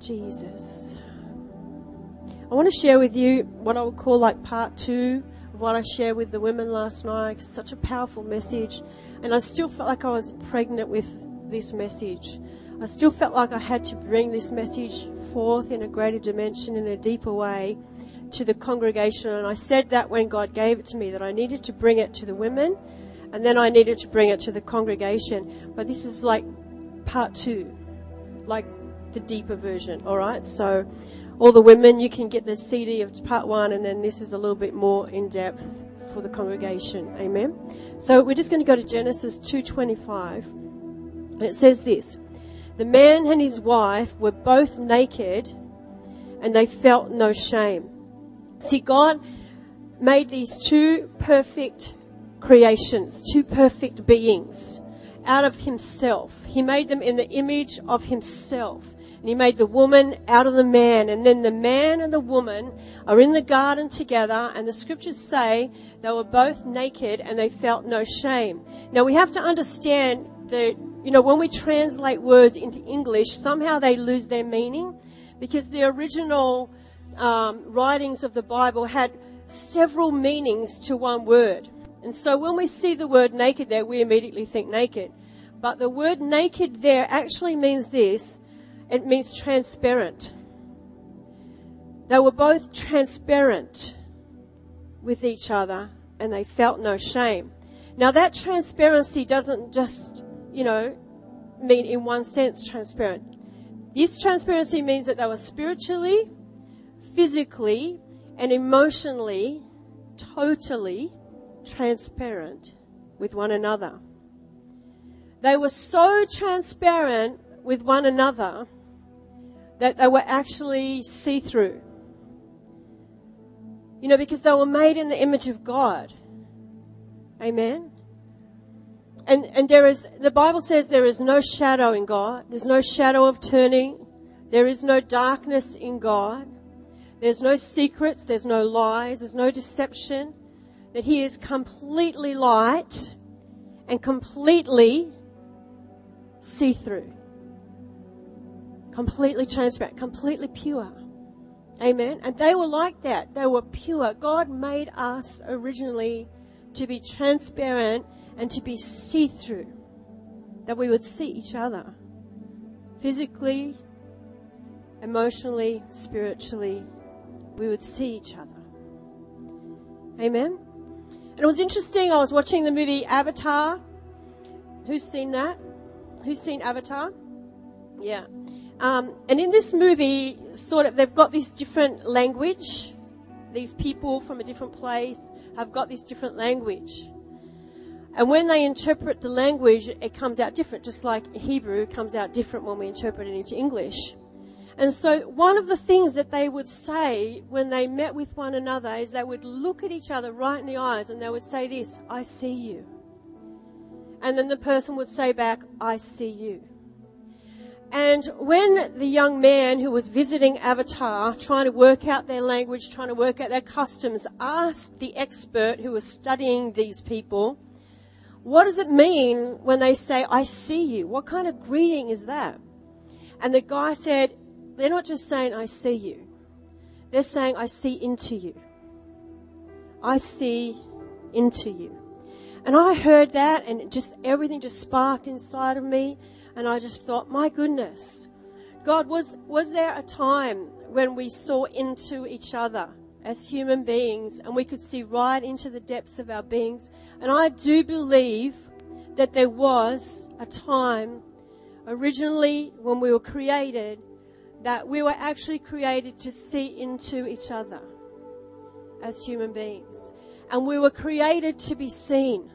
Jesus. I want to share with you what I would call like part two of what I shared with the women last night. Such a powerful message. And I still felt like I was pregnant with this message. I still felt like I had to bring this message forth in a greater dimension, in a deeper way to the congregation. And I said that when God gave it to me, that I needed to bring it to the women and then I needed to bring it to the congregation. But this is like part two, like the deeper version, alright? So, all the women, you can get the CD of part one, and then this is a little bit more in depth for the congregation. Amen. So we're just going to go to Genesis 2:25. It says this: The man and his wife were both naked, and they felt no shame. See, God made these two perfect creations, two perfect beings out of himself. He made them in the image of himself. And he made the woman out of the man. And then the man and the woman are in the garden together. And the scriptures say they were both naked and they felt no shame. Now we have to understand that, you know, when we translate words into English, somehow they lose their meaning because the original um, writings of the Bible had several meanings to one word. And so when we see the word naked there, we immediately think naked. But the word naked there actually means this it means transparent. They were both transparent with each other and they felt no shame. Now that transparency doesn't just, you know, mean in one sense transparent. This transparency means that they were spiritually, physically, and emotionally totally transparent with one another. They were so transparent with one another that they were actually see through. You know, because they were made in the image of God. Amen. And, and there is, the Bible says there is no shadow in God. There's no shadow of turning. There is no darkness in God. There's no secrets. There's no lies. There's no deception. That He is completely light and completely see through completely transparent, completely pure. Amen. And they were like that. They were pure. God made us originally to be transparent and to be see through. That we would see each other physically, emotionally, spiritually. We would see each other. Amen. And it was interesting. I was watching the movie Avatar. Who's seen that? Who's seen Avatar? Yeah. Um, and in this movie, sort of, they've got this different language. These people from a different place have got this different language. And when they interpret the language, it comes out different, just like Hebrew comes out different when we interpret it into English. And so one of the things that they would say when they met with one another is they would look at each other right in the eyes and they would say this, I see you. And then the person would say back, I see you. And when the young man who was visiting Avatar, trying to work out their language, trying to work out their customs, asked the expert who was studying these people, what does it mean when they say, I see you? What kind of greeting is that? And the guy said, they're not just saying, I see you. They're saying, I see into you. I see into you. And I heard that and just everything just sparked inside of me. And I just thought, my goodness, God, was, was there a time when we saw into each other as human beings and we could see right into the depths of our beings? And I do believe that there was a time originally when we were created that we were actually created to see into each other as human beings. And we were created to be seen.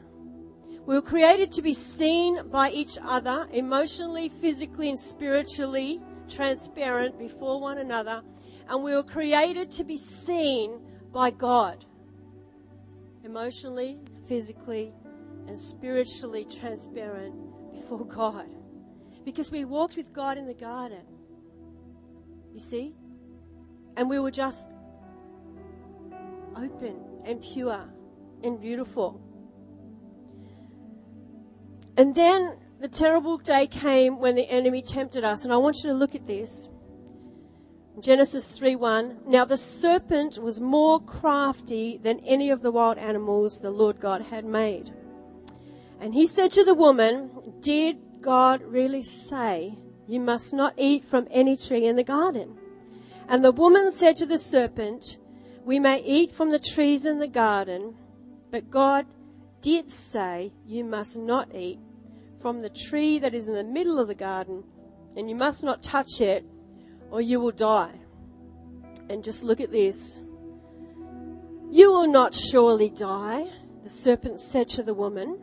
We were created to be seen by each other, emotionally, physically, and spiritually transparent before one another. And we were created to be seen by God, emotionally, physically, and spiritually transparent before God. Because we walked with God in the garden. You see? And we were just open and pure and beautiful. And then the terrible day came when the enemy tempted us. And I want you to look at this. Genesis 3 1. Now the serpent was more crafty than any of the wild animals the Lord God had made. And he said to the woman, Did God really say you must not eat from any tree in the garden? And the woman said to the serpent, We may eat from the trees in the garden, but God did say you must not eat from the tree that is in the middle of the garden, and you must not touch it or you will die. And just look at this. You will not surely die, the serpent said to the woman,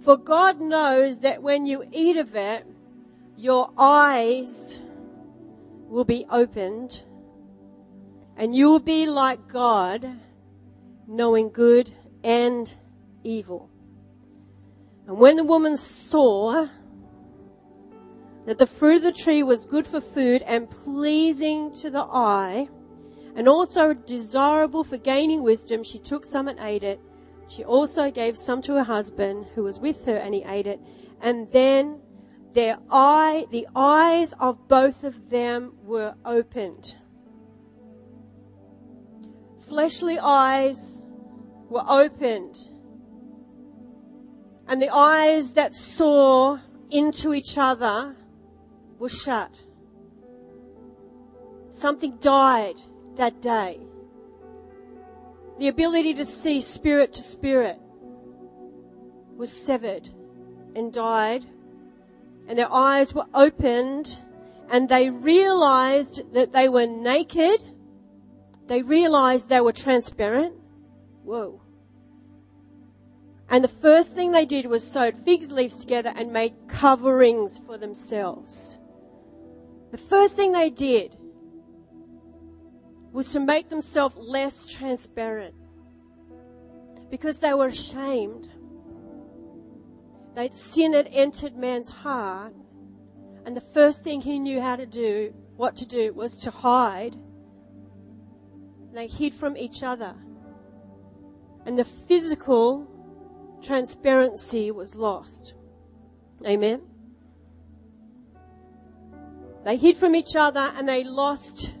for God knows that when you eat of it, your eyes will be opened and you will be like God, knowing good and evil. And when the woman saw that the fruit of the tree was good for food and pleasing to the eye, and also desirable for gaining wisdom, she took some and ate it. She also gave some to her husband who was with her and he ate it. And then their eye, the eyes of both of them were opened. Fleshly eyes were opened. And the eyes that saw into each other were shut. Something died that day. The ability to see spirit to spirit was severed and died, and their eyes were opened, and they realized that they were naked. They realized they were transparent. Whoa. And the first thing they did was sewed fig leaves together and made coverings for themselves. The first thing they did was to make themselves less transparent because they were ashamed. They'd sin had entered man's heart, and the first thing he knew how to do, what to do, was to hide. They hid from each other. And the physical transparency was lost. Amen. They hid from each other and they lost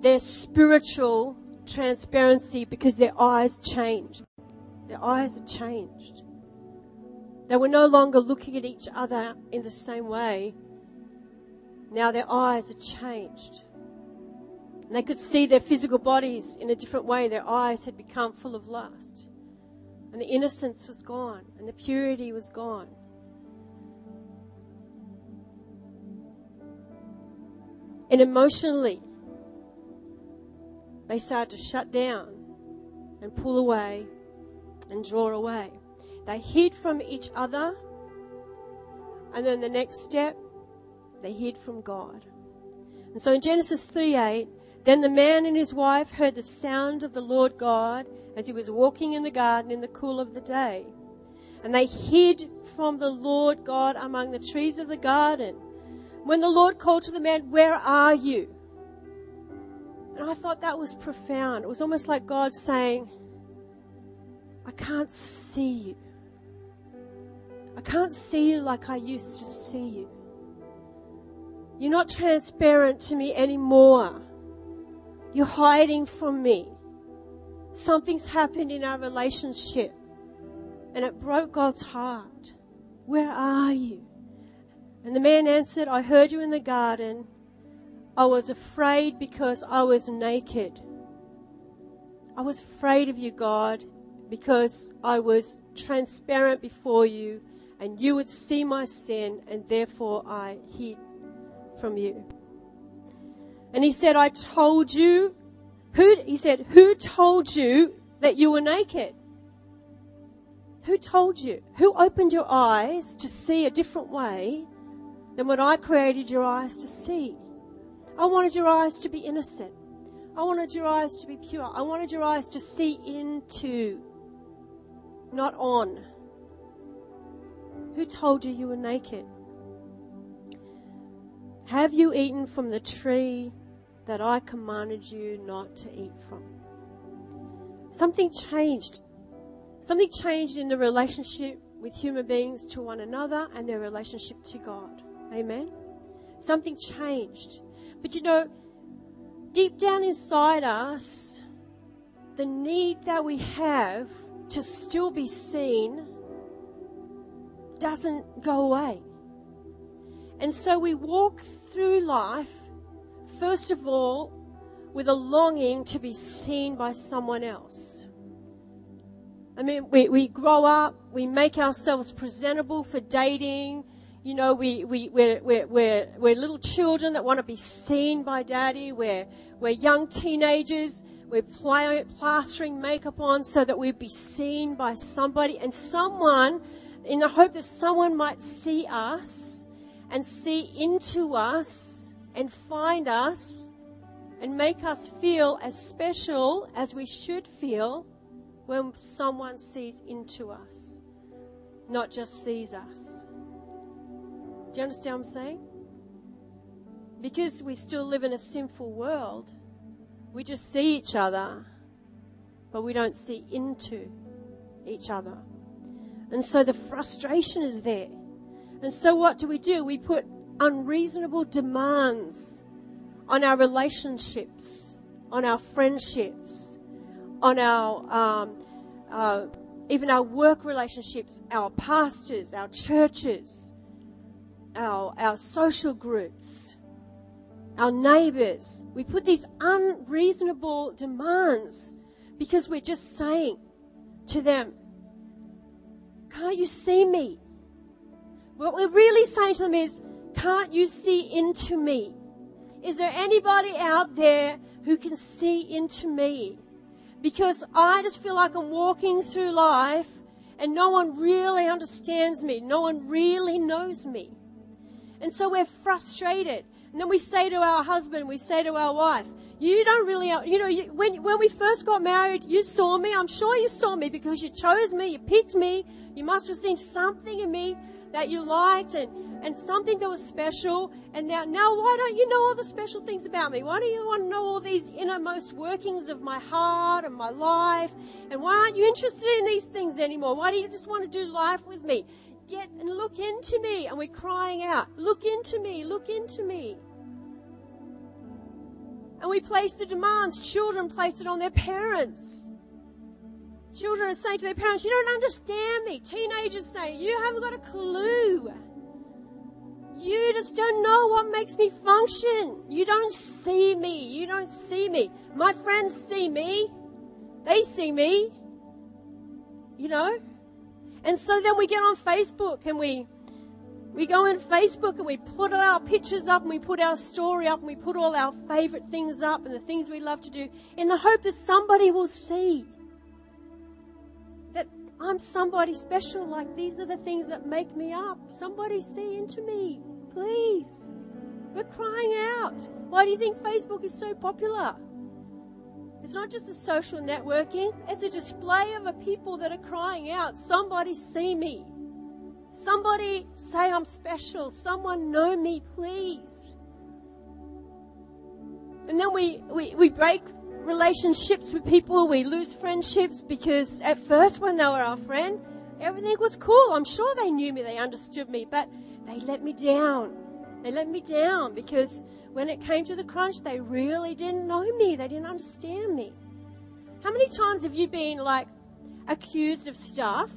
their spiritual transparency because their eyes changed. Their eyes had changed. They were no longer looking at each other in the same way. Now their eyes had changed. And they could see their physical bodies in a different way. Their eyes had become full of lust. And the innocence was gone, and the purity was gone. And emotionally, they start to shut down and pull away and draw away. They hid from each other, and then the next step, they hid from God. And so in Genesis 3 8, then the man and his wife heard the sound of the Lord God as he was walking in the garden in the cool of the day. And they hid from the Lord God among the trees of the garden. When the Lord called to the man, Where are you? And I thought that was profound. It was almost like God saying, I can't see you. I can't see you like I used to see you. You're not transparent to me anymore. You're hiding from me. Something's happened in our relationship and it broke God's heart. Where are you? And the man answered, I heard you in the garden I was afraid because I was naked. I was afraid of you, God, because I was transparent before you and you would see my sin and therefore I hid from you. And he said, I told you, who, he said, who told you that you were naked? Who told you? Who opened your eyes to see a different way than what I created your eyes to see? I wanted your eyes to be innocent. I wanted your eyes to be pure. I wanted your eyes to see into, not on. Who told you you were naked? Have you eaten from the tree that I commanded you not to eat from? Something changed. Something changed in the relationship with human beings to one another and their relationship to God. Amen? Something changed. But you know, deep down inside us, the need that we have to still be seen doesn't go away. And so we walk through life, first of all, with a longing to be seen by someone else. I mean, we, we grow up, we make ourselves presentable for dating. You know, we, we, we're, we're, we're, we're little children that want to be seen by daddy. We're, we're young teenagers. We're plastering makeup on so that we'd be seen by somebody and someone in the hope that someone might see us and see into us and find us and make us feel as special as we should feel when someone sees into us, not just sees us. Do you understand what I'm saying? Because we still live in a sinful world, we just see each other, but we don't see into each other. And so the frustration is there. And so what do we do? We put unreasonable demands on our relationships, on our friendships, on our, um, uh, even our work relationships, our pastors, our churches, our, our social groups, our neighbors. We put these unreasonable demands because we're just saying to them, can't you see me? What we're really saying to them is, can't you see into me? Is there anybody out there who can see into me? Because I just feel like I'm walking through life and no one really understands me. No one really knows me. And so we're frustrated. And then we say to our husband, we say to our wife, you don't really, you know, you, when, when we first got married, you saw me. I'm sure you saw me because you chose me, you picked me. You must have seen something in me that you liked and, and something that was special. And now, now why don't you know all the special things about me? Why don't you want to know all these innermost workings of my heart and my life? And why aren't you interested in these things anymore? Why do you just want to do life with me? Get and look into me. And we're crying out, look into me, look into me. And we place the demands. Children place it on their parents. Children are saying to their parents, You don't understand me. Teenagers saying, You haven't got a clue. You just don't know what makes me function. You don't see me. You don't see me. My friends see me. They see me. You know? And so then we get on Facebook and we we go on Facebook and we put our pictures up and we put our story up and we put all our favorite things up and the things we love to do in the hope that somebody will see that I'm somebody special. Like these are the things that make me up. Somebody see into me, please. We're crying out. Why do you think Facebook is so popular? It's not just a social networking, it's a display of a people that are crying out, somebody see me. Somebody say I'm special. Someone know me, please. And then we, we, we break relationships with people. We lose friendships because at first when they were our friend, everything was cool. I'm sure they knew me. They understood me, but they let me down. They let me down because when it came to the crunch, they really didn't know me. They didn't understand me. How many times have you been like accused of stuff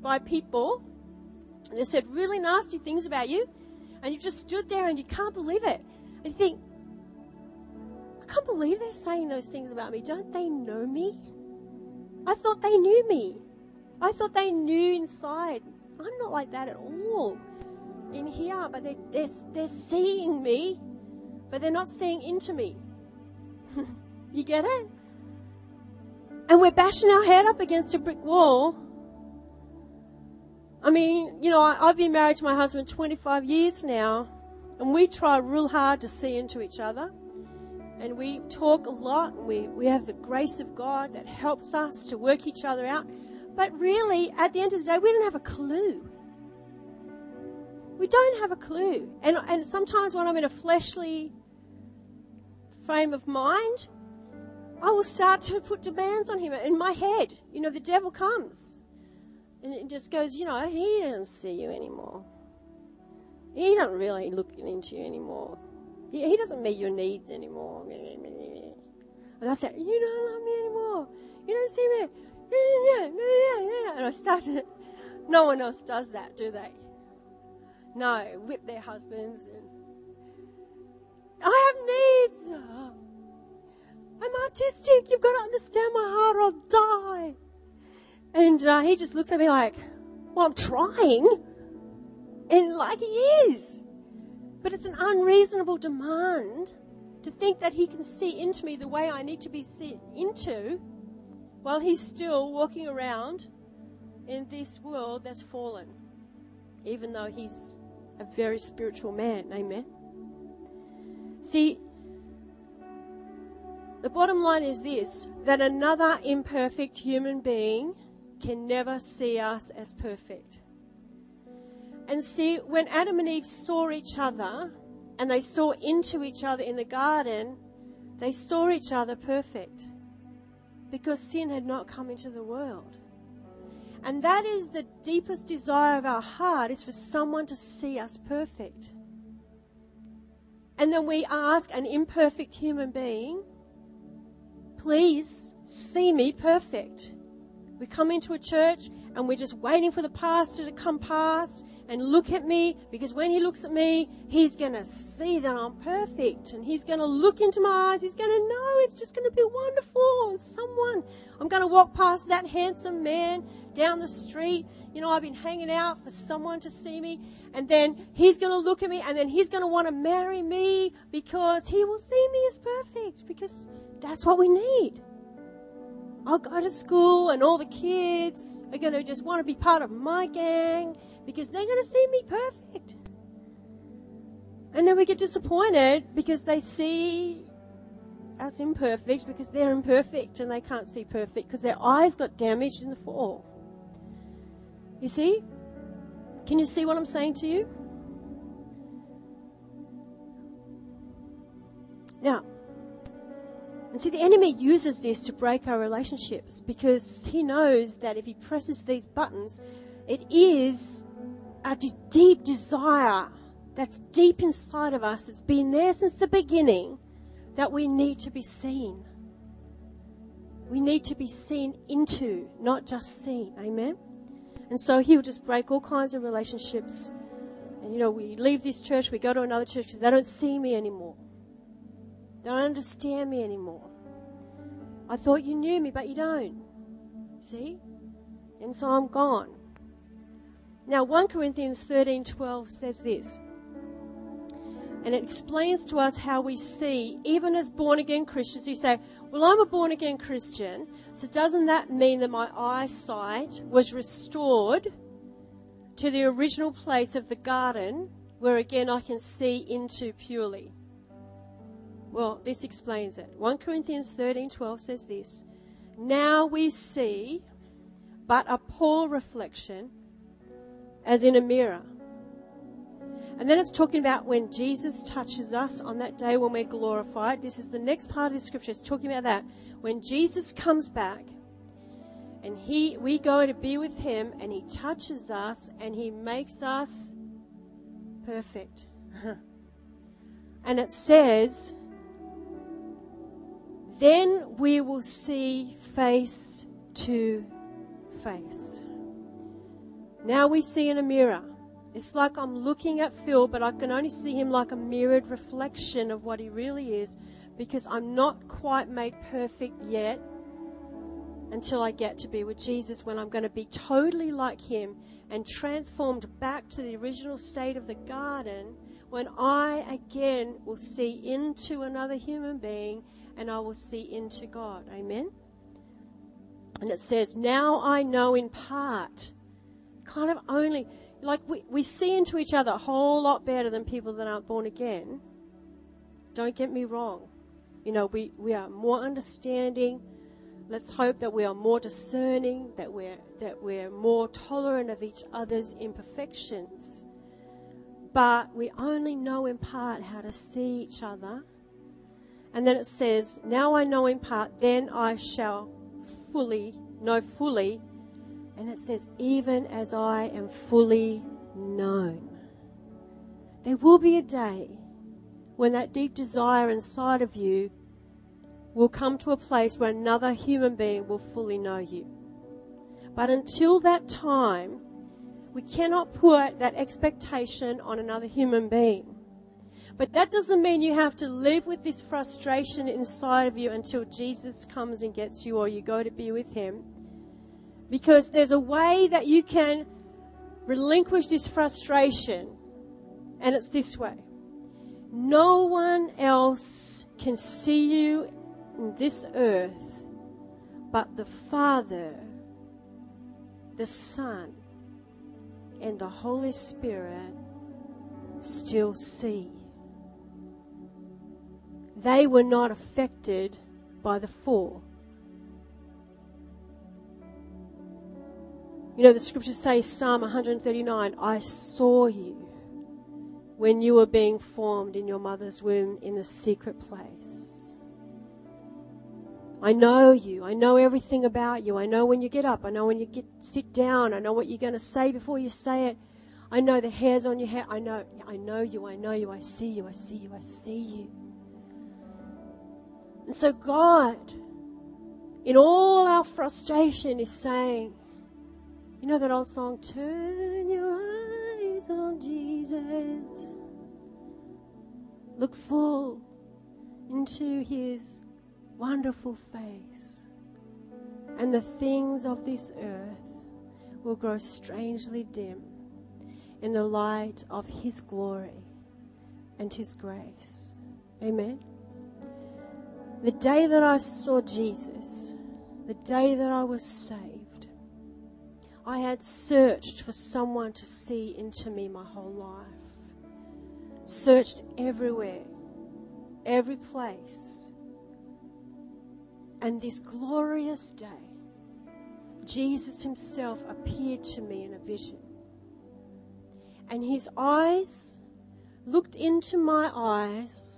by people and they said really nasty things about you, and you've just stood there and you can't believe it. And you think, can't believe they're saying those things about me. Don't they know me? I thought they knew me. I thought they knew inside. I'm not like that at all in here, but they're, they're, they're seeing me, but they're not seeing into me. you get it? And we're bashing our head up against a brick wall I mean, you know, I, have been married to my husband 25 years now, and we try real hard to see into each other. And we talk a lot, and we, we have the grace of God that helps us to work each other out. But really, at the end of the day, we don't have a clue. We don't have a clue. And, and sometimes when I'm in a fleshly frame of mind, I will start to put demands on him in my head. You know, the devil comes and it just goes, you know, he doesn't see you anymore. He doesn't really look into you anymore. He, doesn't meet your needs anymore. And I said, You don't love me anymore. You don't see me. And I started, no one else does that, do they? No, whip their husbands and I have needs. I'm autistic. You've got to understand my heart or I'll die. And uh, he just looks at me like, well, I'm trying. And like he is. But it's an unreasonable demand to think that he can see into me the way I need to be seen into while he's still walking around in this world that's fallen. Even though he's a very spiritual man. Amen. See, the bottom line is this that another imperfect human being can never see us as perfect. And see, when Adam and Eve saw each other and they saw into each other in the garden, they saw each other perfect because sin had not come into the world. And that is the deepest desire of our heart is for someone to see us perfect. And then we ask an imperfect human being, please see me perfect. We come into a church and we're just waiting for the pastor to come past and look at me because when he looks at me, he's going to see that I'm perfect and he's going to look into my eyes. He's going to know it's just going to be wonderful. And someone, I'm going to walk past that handsome man down the street. You know, I've been hanging out for someone to see me and then he's going to look at me and then he's going to want to marry me because he will see me as perfect because that's what we need. I'll go to school and all the kids are going to just want to be part of my gang because they're going to see me perfect. And then we get disappointed because they see us imperfect because they're imperfect and they can't see perfect because their eyes got damaged in the fall. You see? Can you see what I'm saying to you? And see, the enemy uses this to break our relationships because he knows that if he presses these buttons, it is a deep desire that's deep inside of us, that's been there since the beginning, that we need to be seen. We need to be seen into, not just seen. Amen? And so he will just break all kinds of relationships. And you know, we leave this church, we go to another church because they don't see me anymore. Don't understand me anymore. I thought you knew me, but you don't. See? And so I'm gone. Now 1 Corinthians 13:12 says this. And it explains to us how we see, even as born again Christians, you say, Well, I'm a born again Christian, so doesn't that mean that my eyesight was restored to the original place of the garden where again I can see into purely? Well, this explains it. 1 Corinthians 13:12 says this. Now we see but a poor reflection as in a mirror. And then it's talking about when Jesus touches us on that day when we're glorified. This is the next part of the scripture. It's talking about that. When Jesus comes back and he we go to be with him and he touches us and he makes us perfect. and it says then we will see face to face. Now we see in a mirror. It's like I'm looking at Phil, but I can only see him like a mirrored reflection of what he really is because I'm not quite made perfect yet until I get to be with Jesus when I'm going to be totally like him and transformed back to the original state of the garden when I again will see into another human being and I will see into God. Amen? And it says, Now I know in part. Kind of only, like we, we see into each other a whole lot better than people that aren't born again. Don't get me wrong. You know, we, we are more understanding. Let's hope that we are more discerning, that we're, that we're more tolerant of each other's imperfections. But we only know in part how to see each other and then it says, Now I know in part, then I shall fully know fully. And it says, Even as I am fully known. There will be a day when that deep desire inside of you will come to a place where another human being will fully know you. But until that time, we cannot put that expectation on another human being. But that doesn't mean you have to live with this frustration inside of you until Jesus comes and gets you or you go to be with Him. Because there's a way that you can relinquish this frustration, and it's this way. No one else can see you in this earth but the Father, the Son, and the Holy Spirit still see. They were not affected by the fall. You know, the scriptures say, Psalm 139, I saw you when you were being formed in your mother's womb in the secret place. I know you. I know everything about you. I know when you get up. I know when you get sit down. I know what you're going to say before you say it. I know the hairs on your head. I know I know you. I know you. I see you. I see you. I see you. And so God in all our frustration is saying, you know that old song, Turn Your Eyes on Jesus. Look full into His wonderful face. And the things of this earth will grow strangely dim in the light of His glory and His grace. Amen. The day that I saw Jesus, the day that I was saved, I had searched for someone to see into me my whole life. Searched everywhere, every place. And this glorious day, Jesus Himself appeared to me in a vision. And His eyes looked into my eyes.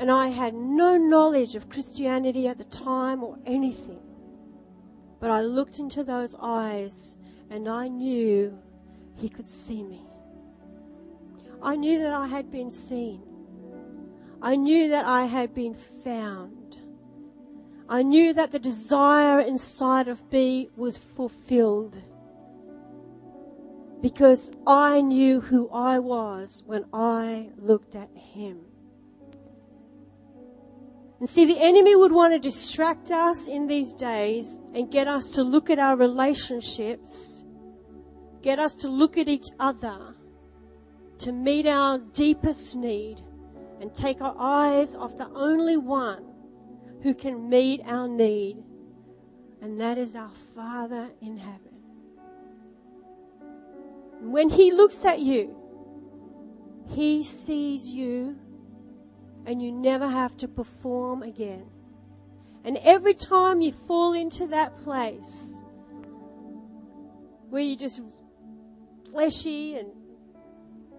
And I had no knowledge of Christianity at the time or anything. But I looked into those eyes and I knew he could see me. I knew that I had been seen. I knew that I had been found. I knew that the desire inside of me was fulfilled. Because I knew who I was when I looked at him. And see, the enemy would want to distract us in these days and get us to look at our relationships, get us to look at each other, to meet our deepest need, and take our eyes off the only one who can meet our need, and that is our Father in heaven. And when He looks at you, He sees you and you never have to perform again. And every time you fall into that place where you're just fleshy and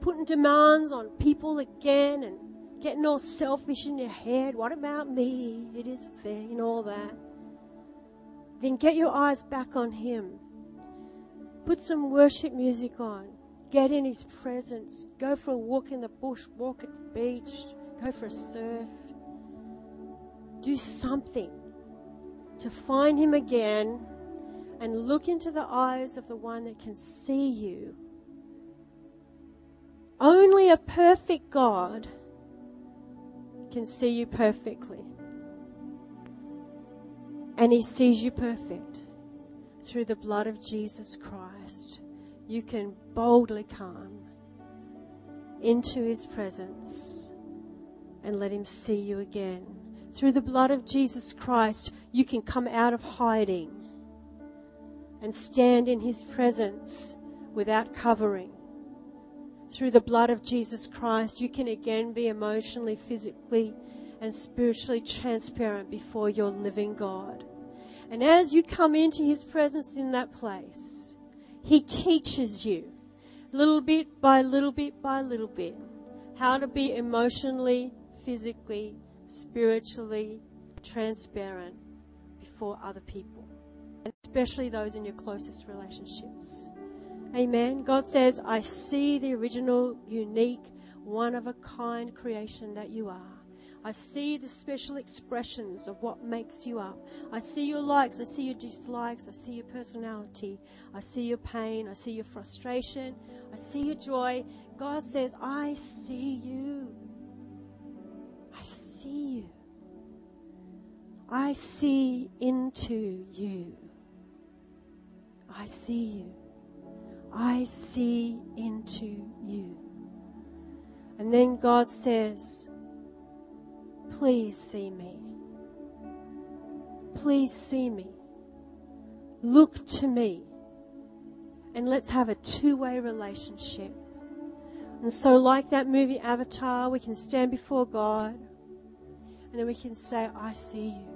putting demands on people again and getting all selfish in your head, what about me? It isn't fair, and all that. Then get your eyes back on Him. Put some worship music on. Get in His presence. Go for a walk in the bush, walk at the beach, go for a surf. Do something to find Him again and look into the eyes of the one that can see you. Only a perfect God can see you perfectly. And He sees you perfect through the blood of Jesus Christ. You can boldly come into His presence and let Him see you again. Through the blood of Jesus Christ, you can come out of hiding and stand in His presence without covering. Through the blood of Jesus Christ, you can again be emotionally, physically, and spiritually transparent before your living God. And as you come into His presence in that place, He teaches you little bit by little bit by little bit how to be emotionally, physically, spiritually transparent before other people, and especially those in your closest relationships. Amen. God says, I see the original, unique, one of a kind creation that you are. I see the special expressions of what makes you up. I see your likes, I see your dislikes, I see your personality, I see your pain, I see your frustration, I see your joy. God says, I see you. I see into you. I see you. I see into you. And then God says, Please see me. Please see me. Look to me. And let's have a two way relationship. And so, like that movie Avatar, we can stand before God and then we can say, I see you.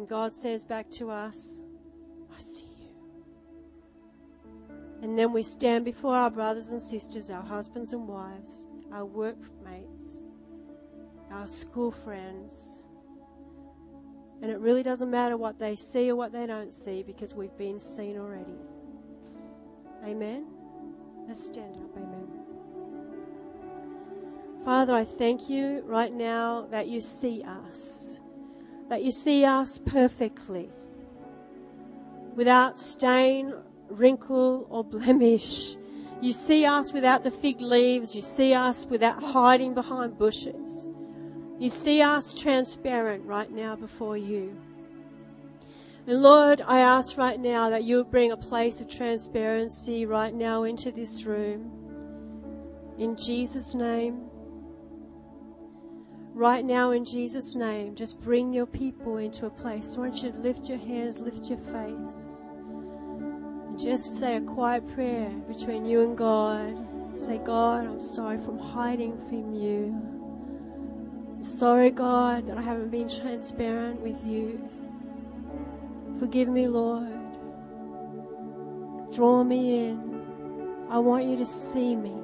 And God says back to us, I see you. And then we stand before our brothers and sisters, our husbands and wives, our workmates, our school friends. And it really doesn't matter what they see or what they don't see because we've been seen already. Amen? Let's stand up. Amen. Father, I thank you right now that you see us, that you see us perfectly, without stain, wrinkle, or blemish. You see us without the fig leaves. You see us without hiding behind bushes. You see us transparent right now before you. And Lord, I ask right now that you bring a place of transparency right now into this room. In Jesus' name. Right now, in Jesus' name, just bring your people into a place. I want you to lift your hands, lift your face. And just say a quiet prayer between you and God. Say, God, I'm sorry for hiding from you. Sorry, God, that I haven't been transparent with you. Forgive me, Lord. Draw me in. I want you to see me.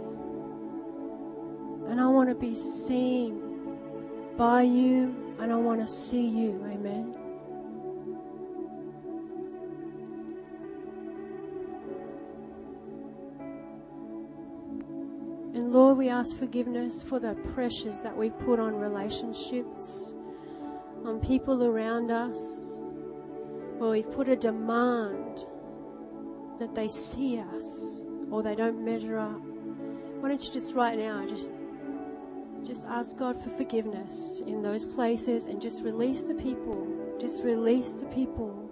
And I want to be seen by you, and I want to see you. Amen. And Lord, we ask forgiveness for the pressures that we put on relationships, on people around us, where we've put a demand that they see us or they don't measure up. Why don't you just right now just just ask God for forgiveness in those places and just release the people. Just release the people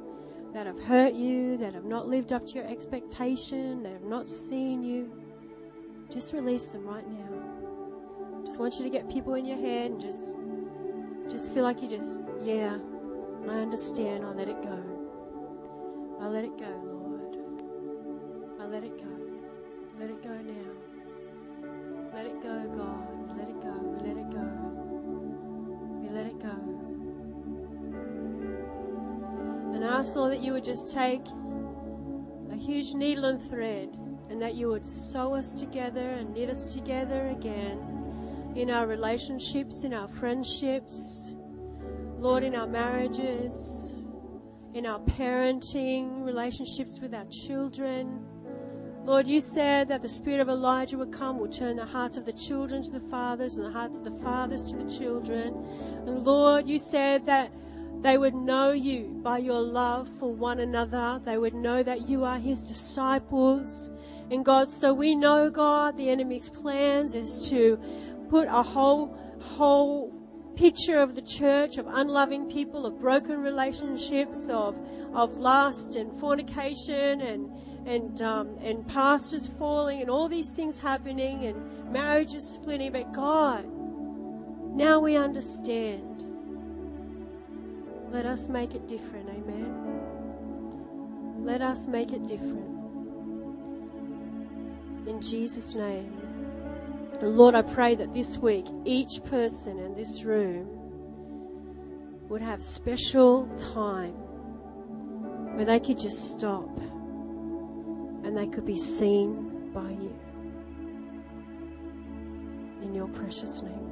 that have hurt you, that have not lived up to your expectation, that have not seen you. Just release them right now. Just want you to get people in your head and just just feel like you just, yeah, I understand. I'll let it go. I'll let it go, Lord. I'll let it go. Let it go now. Let it go, God. Let it go. We let it go. We let it go. And ask, Lord, that you would just take a huge needle and thread and that you would sew us together and knit us together again in our relationships, in our friendships, Lord, in our marriages, in our parenting, relationships with our children. Lord, you said that the spirit of Elijah would come, would turn the hearts of the children to the fathers and the hearts of the fathers to the children. And Lord, you said that they would know you by your love for one another. They would know that you are his disciples. And God, so we know, God, the enemy's plans is to put a whole, whole picture of the church of unloving people, of broken relationships, of, of lust and fornication and, and, um, and pastors falling and all these things happening and marriages splitting. But God, now we understand. Let us make it different. Amen. Let us make it different in Jesus' name. Lord, I pray that this week each person in this room would have special time where they could just stop and they could be seen by you. In your precious name.